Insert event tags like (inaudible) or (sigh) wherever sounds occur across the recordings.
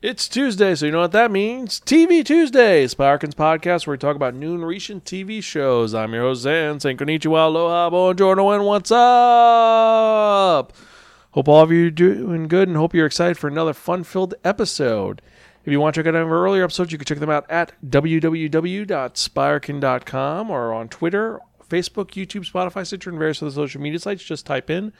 It's Tuesday, so you know what that means. TV Tuesday, Sparkins podcast, where we talk about new and recent TV shows. I'm your host, Zan. Saying konnichiwa, aloha, buongiorno, and what's up? Hope all of you are doing good and hope you're excited for another fun-filled episode. If you want to check out any of our earlier episodes, you can check them out at www.spirekin.com or on Twitter, Facebook, YouTube, Spotify, Stitcher, and various other social media sites. Just type in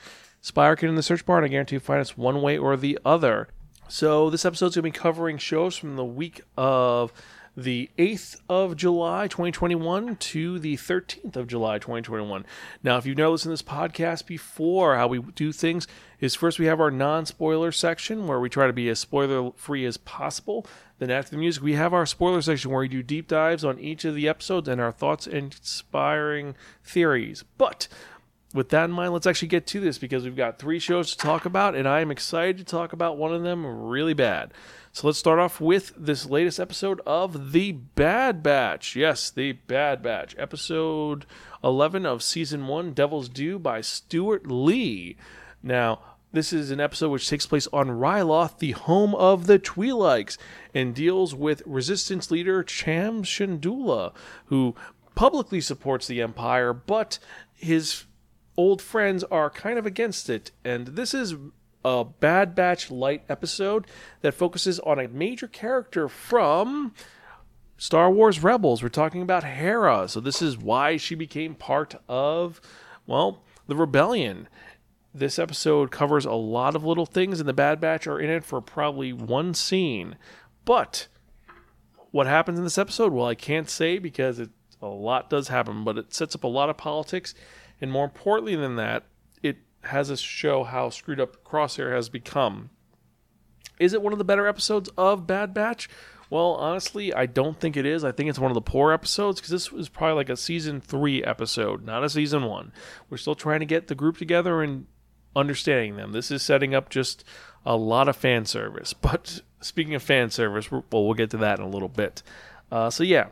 Spirekin in the search bar, and I guarantee you find us one way or the other. So this episode's going to be covering shows from the week of the 8th of July 2021 to the 13th of July 2021. Now, if you've never listened to this podcast before, how we do things is first we have our non-spoiler section where we try to be as spoiler free as possible. Then after the music, we have our spoiler section where we do deep dives on each of the episodes and our thoughts inspiring theories. But with that in mind, let's actually get to this because we've got three shows to talk about, and I am excited to talk about one of them really bad. So let's start off with this latest episode of The Bad Batch. Yes, The Bad Batch, episode 11 of season 1, Devil's Due by Steward Lee. Now, this is an episode which takes place on Ryloth, the home of the Twi'leks, and deals with resistance leader Cham Syndulla, who publicly supports the Empire, but his old friends are kind of against it. And this is a Bad Batch light episode that focuses on a major character from Star Wars Rebels. We're talking about Hera. So this is why she became part of, well, the rebellion. This episode covers a lot of little things, and the Bad Batch are in it for probably one scene. But what happens in this episode? Well, I can't say because it, a lot does happen, but it sets up a lot of politics and more importantly than that, it has us show how screwed up Crosshair has become. Is it one of the better episodes of Bad Batch? Well, honestly, I don't think it is. I think it's one of the poor episodes because this was probably like a season three episode, not a season one. We're still trying to get the group together and understanding them. This is setting up just a lot of fan service. (laughs) But speaking of fan service, well, we'll get to that in a little bit. Uh, so yeah,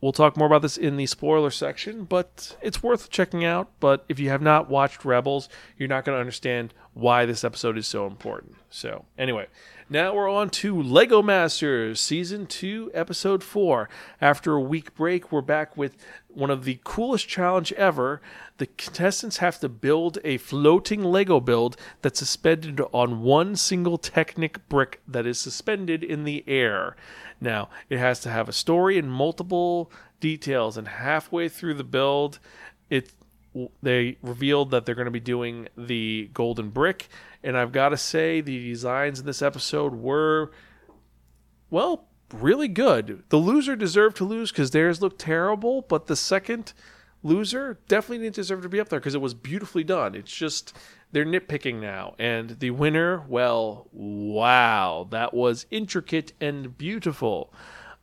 We'll talk more about this in the spoiler section, but it's worth checking out. But if you have not watched Rebels, you're not going to understand why this episode is so important. So, anyway, now we're on to Lego Masters Season 2, Episode 4. After a week break, we're back with one of the coolest challenge ever. The contestants have to build a floating Lego build that's suspended on one single Technic brick that is suspended in the air. Now, it has to have a story and multiple details, and halfway through the build, it they revealed that they're going to be doing the golden brick, and I've got to say the designs in this episode were well, really good. The loser deserved to lose because theirs looked terrible, but the second loser definitely didn't deserve to be up there because it was beautifully done. It's just they're nitpicking now. And the winner, well, wow, that was intricate and beautiful.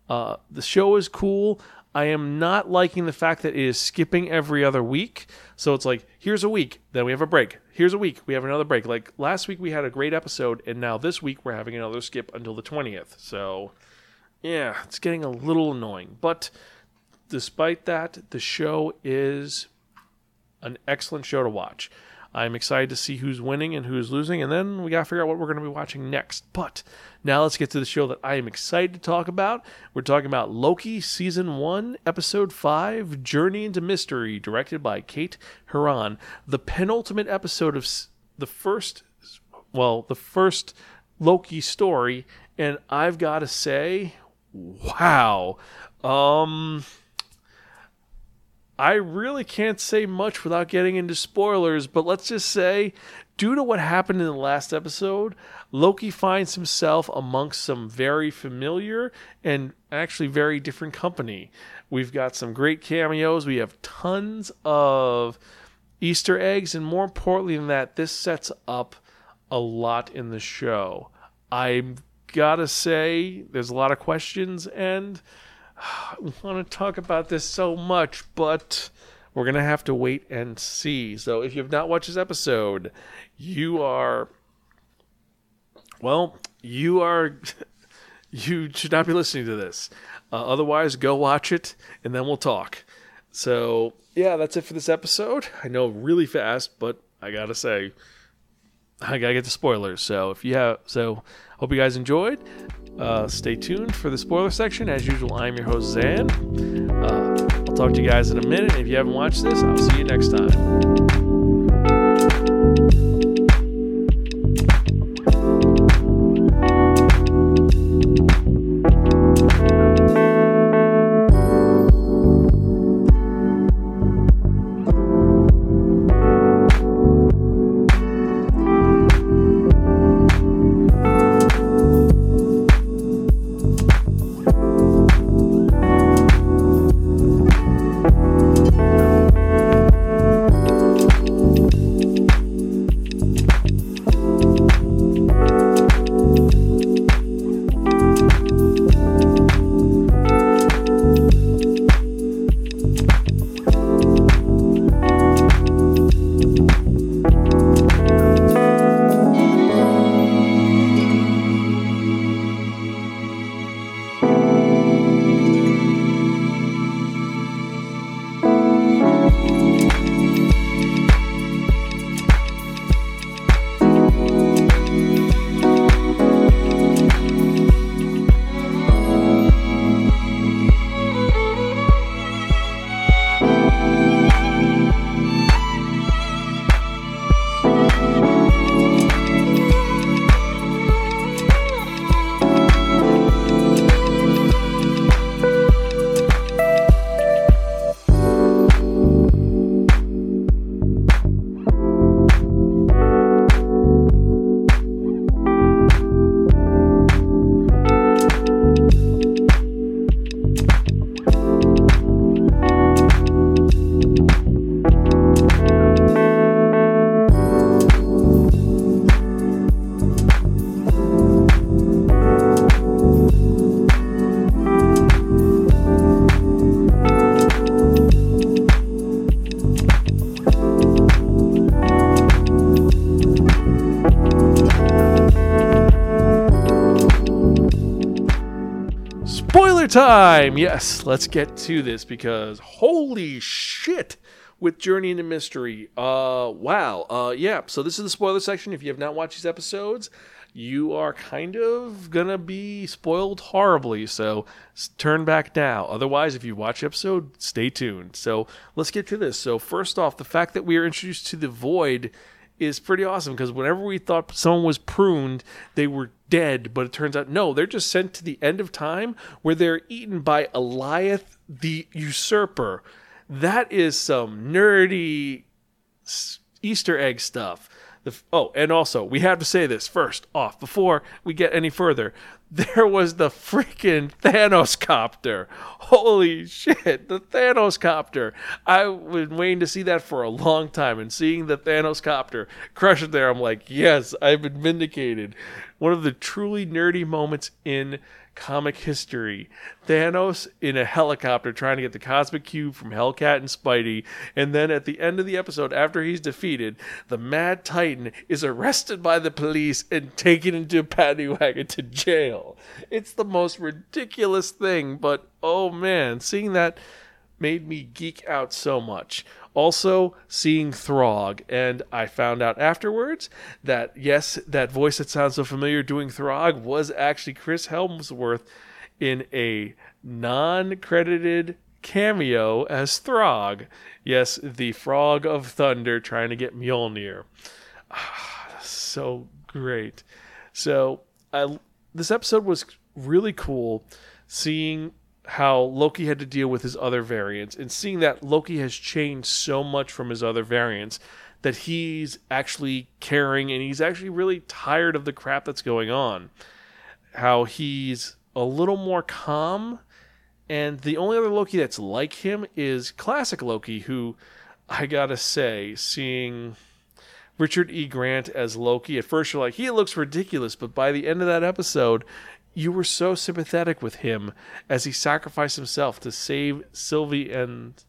Uh, the show is cool. I am not liking the fact that it is skipping every other week. So it's like, here's a week, then we have a break. Here's a week, we have another break. Like last week, we had a great episode, and now this week, we're having another skip until the 20th. So, yeah, it's getting a little annoying. But despite that, the show is an excellent show to watch. I'm excited to see who's winning and who's losing, and then we got to figure out what we're going to be watching next. But now let's get to the show that I am excited to talk about. We're talking about Loki Season 1, Episode 5 Journey into Mystery, directed by Kate Herron. The penultimate episode of the first, well, the first Loki story, and I've got to say, wow. Um I really can't say much without getting into spoilers, but let's just say, due to what happened in the last episode, Loki finds himself amongst some very familiar and actually very different company. We've got some great cameos, we have tons of Easter eggs, and more importantly than that, this sets up a lot in the show. I've gotta say, there's a lot of questions, and I want to talk about this so much, but we're going to have to wait and see. So if you have not watched this episode, you are, well, you are, (laughs) you should not be listening to this. Uh, otherwise, go watch it and then we'll talk. So yeah, that's it for this episode. I know really fast, but I got to say, I gotta get the spoilers. So if you have, so hope you guys enjoyed. Uh, stay tuned for the spoiler section. As usual, I'm your host, Zan. Uh, I'll talk to you guys in a minute. If you haven't watched this, I'll see you next time. Time! Yes, let's get to this because holy shit with Journey into Mystery. Uh wow. Uh yeah, so this is the spoiler section. If you have not watched these episodes, you are kind of gonna be spoiled horribly. So turn back now. Otherwise, if you watch episode, stay tuned. So let's get to this. So first off, the fact that we are introduced to the Void is pretty awesome because whenever we thought someone was pruned, they were dead, but it turns out no, they're just sent to the end of time where they're eaten by Alioth the usurper. That is some nerdy Easter egg stuff. The, oh, and also, we have to say this first off before we get any further. There was the freaking Thanos copter. Holy shit, the Thanos copter. I've been waiting to see that for a long time, and seeing the Thanos copter crush it there, I'm like, yes, I've been vindicated. One of the truly nerdy moments in comic history. Thanos in a helicopter trying to get the cosmic cube from Hellcat and Spidey, and then at the end of the episode, after he's defeated, the Mad Titan is arrested by the police and taken into a paddy wagon to jail. It's the most ridiculous thing, but oh man, seeing that made me geek out so much. Also, seeing Throg, and I found out afterwards that yes, that voice that sounds so familiar doing Throg was actually Chris Hemsworth in a non credited cameo as Throg. Yes, the Frog of Thunder trying to get Mjolnir. Ah, so great. So, I, this episode was really cool seeing how Loki had to deal with his other variants and seeing that Loki has changed so much from his other variants that he's actually caring and he's actually really tired of the crap that's going on. How he's a little more calm and the only other Loki that's like him is classic Loki who I got to say seeing Richard E. Grant as Loki. At first, you're like, he looks ridiculous, but by the end of that episode, you were so sympathetic with him as he sacrificed himself to save Sylvie and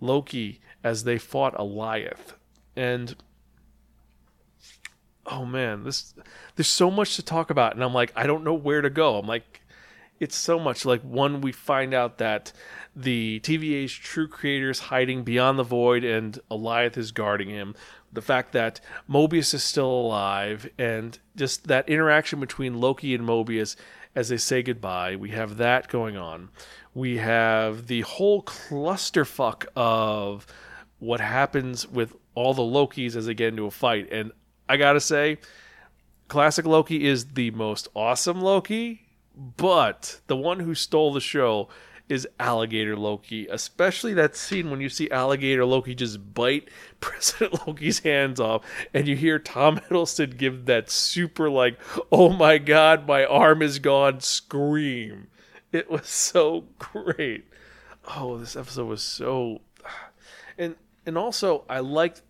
Loki as they fought Alioth. And oh man, this there's so much to talk about, and I'm like, I don't know where to go. I'm like, it's so much like one we find out that the TVA's true creator is hiding beyond the void and Alioth is guarding him. The fact that Mobius is still alive and just that interaction between Loki and Mobius as they say goodbye. We have that going on. We have the whole clusterfuck of what happens with all the Lokis as they get into a fight. And I gotta say, classic Loki is the most awesome Loki, but the one who stole the show is Alligator Loki, especially that scene when you see Alligator Loki just bite (laughs) President Loki's hands off, and you hear Tom Hiddleston give that super, like, oh my god, my arm is gone scream. It was (laughs) so great. Oh, this episode was so. (sighs) And, and also, I liked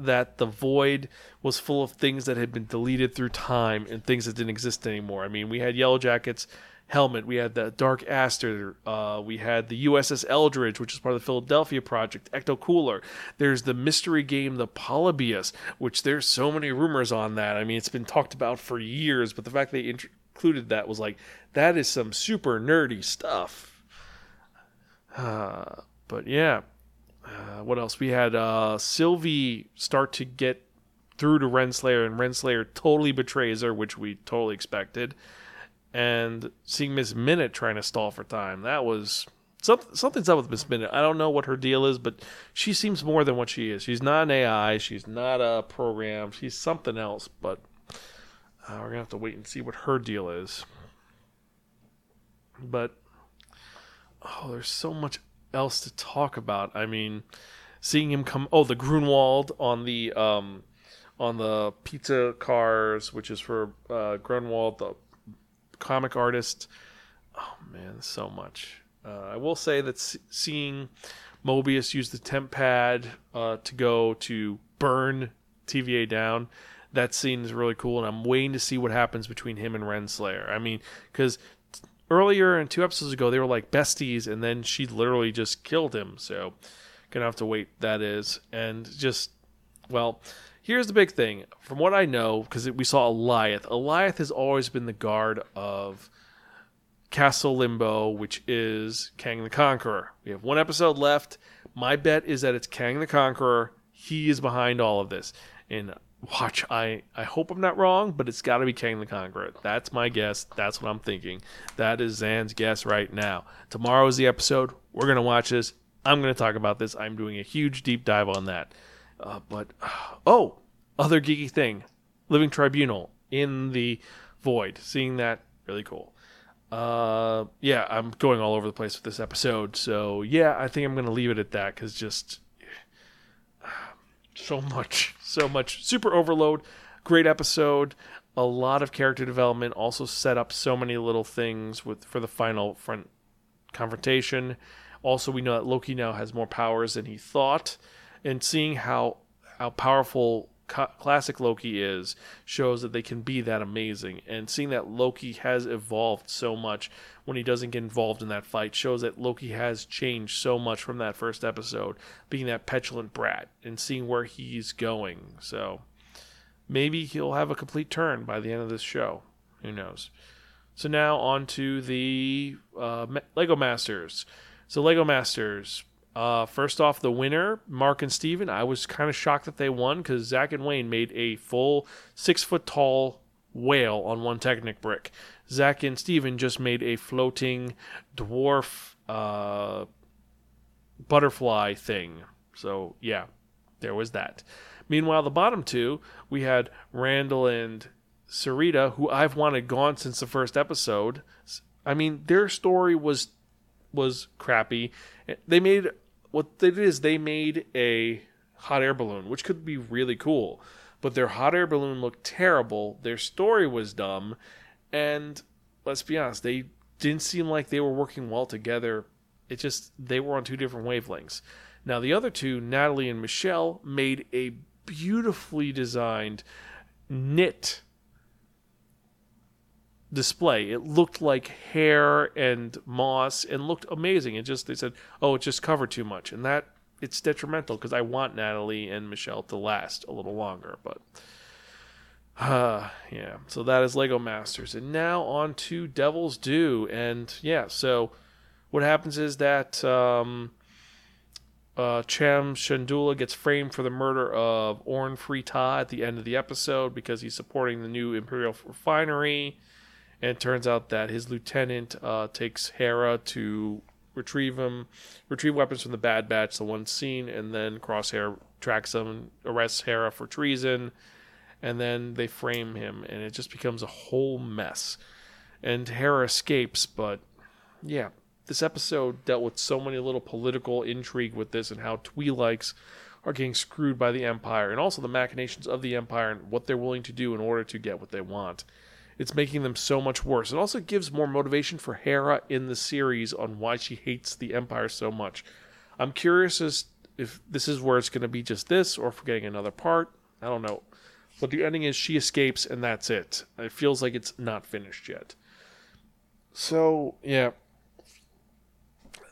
that the void was full of things that had been deleted through time and things that didn't exist anymore. I mean, we had Yellow Jackets helmet. We had the Dark Aster. Uh, we had the USS Eldridge, which is part of the Philadelphia Project. Ecto Cooler. There's the mystery game, the Polybius, which there's so many rumors on that. I mean, it's been talked about for years, but the fact they included that was like, that is some super nerdy stuff. Uh, but yeah. Uh, what else? We had uh, Sylvie start to get through to Renslayer, and Renslayer totally betrays her, which we totally expected and seeing Miss Minute trying to stall for time. That was something. Something's up with Miss Minute. I don't know what her deal is, but she seems more than what she is. She's not an AI. She's not a program. She's something else. But uh, we're gonna have to wait and see what her deal is. But oh, there's so much else to talk about. I mean, seeing him come. Oh, the Gruenwald on the um, on the pizza cars, which is for uh, Gruenwald, the comic artist. Oh man, so much. Uh, I will say that seeing Mobius use the TemPad uh, to go to burn TVA down, that scene is really cool, and I'm waiting to see what happens between him and Renslayer. I mean, because earlier and two episodes ago they were like besties, and then she literally just killed him. So gonna have to wait. That is, and just well, Here's the big thing. From what I know, because we saw Alioth, Alioth has always been the guard of Castle Limbo, which is Kang the Conqueror. We have one episode left. My bet is that it's Kang the Conqueror. He is behind all of this. And watch, I, I hope I'm not wrong, but it's got to be Kang the Conqueror. That's my guess. That's what I'm thinking. That is Zan's guess right now. Tomorrow is the episode. We're going to watch this. I'm going to talk about this. I'm doing a huge deep dive on that. Uh, but (sighs) oh, other geeky thing, Living Tribunal in the Void. Seeing that really cool. Uh, yeah, I'm going all over the place with this episode. So yeah, I think I'm gonna leave it at that because just (sighs) so much, (laughs) so much. Super overload. Great episode. A lot of character development. Also set up so many little things with for the final front confrontation. Also, we know that Loki now has more powers than he thought and seeing how how powerful classic Loki is shows that they can be that amazing. And seeing that Loki has evolved so much when he doesn't get involved in that fight shows that Loki has changed so much from that first episode, being that petulant brat and seeing where he's going. So maybe he'll have a complete turn by the end of this show. Who knows? So now on to the uh, Lego Masters. So Lego Masters uh, first off, the winner, Mark and Steven, I was kind of shocked that they won because Zach and Wayne made a full six foot tall whale on one Technic brick. Zach and Steven just made a floating dwarf uh, butterfly thing. So, yeah, there was that. Meanwhile, the bottom two, we had Randall and Sarita, who I've wanted gone since the first episode. I mean, their story was was crappy. They made what they did is they made a hot air balloon, which could be really cool. But their hot air balloon looked terrible. Their story was dumb. And let's be honest, they didn't seem like they were working well together. It just, they were on two different wavelengths. Now, the other two, Natalie and Michelle, made a beautifully designed knit display. It looked like hair and moss and looked amazing. It just they said, "Oh, it just covered too much," and that it's detrimental because I want Natalie and Michelle to last a little longer. But Uh, yeah, so that is Lego Masters. And now on to Devil's Due. And yeah, so what happens is that um, uh, Cham Syndulla gets framed for the murder of Orn Free-Taa at the end of the episode because he's supporting the new Imperial refinery. And it turns out that his lieutenant uh, takes Hera to retrieve him, retrieve weapons from the Bad Batch, the one seen, and then Crosshair tracks him arrests Hera for treason. And then they frame him, and it just becomes a whole mess. And Hera escapes, but yeah, this episode dealt with so many little political intrigue with this and how Twi'leks are getting screwed by the Empire, and also the machinations of the Empire and what they're willing to do in order to get what they want. It's making them so much worse. It also gives more motivation for Hera in the series on why she hates the Empire so much. I'm curious as if this is where it's going to be just this, or if we're getting another part. I don't know. But the ending is she escapes, and that's it. It feels like it's not finished yet. So, yeah.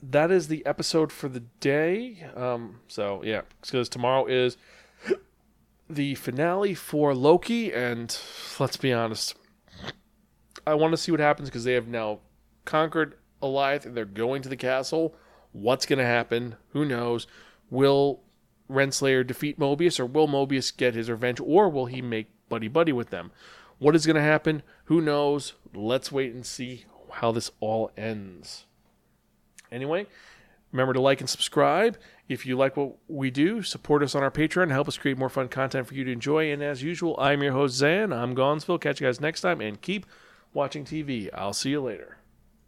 That is the episode for the day. Um, so, yeah, because tomorrow is the finale for Loki, and let's be honest, I want to see what happens because they have now conquered Alioth and they're going to the castle. What's going to happen? Who knows? Will Renslayer defeat Mobius or will Mobius get his revenge or will he make buddy buddy with them? What is going to happen? Who knows? Let's wait and see how this all ends. Anyway, remember to like and subscribe. If you like what we do, support us on our Patreon. Help us create more fun content for you to enjoy. And as usual, I'm your host, Zan. I'm Gonsville. Catch you guys next time and keep watching TV. I'll see you later.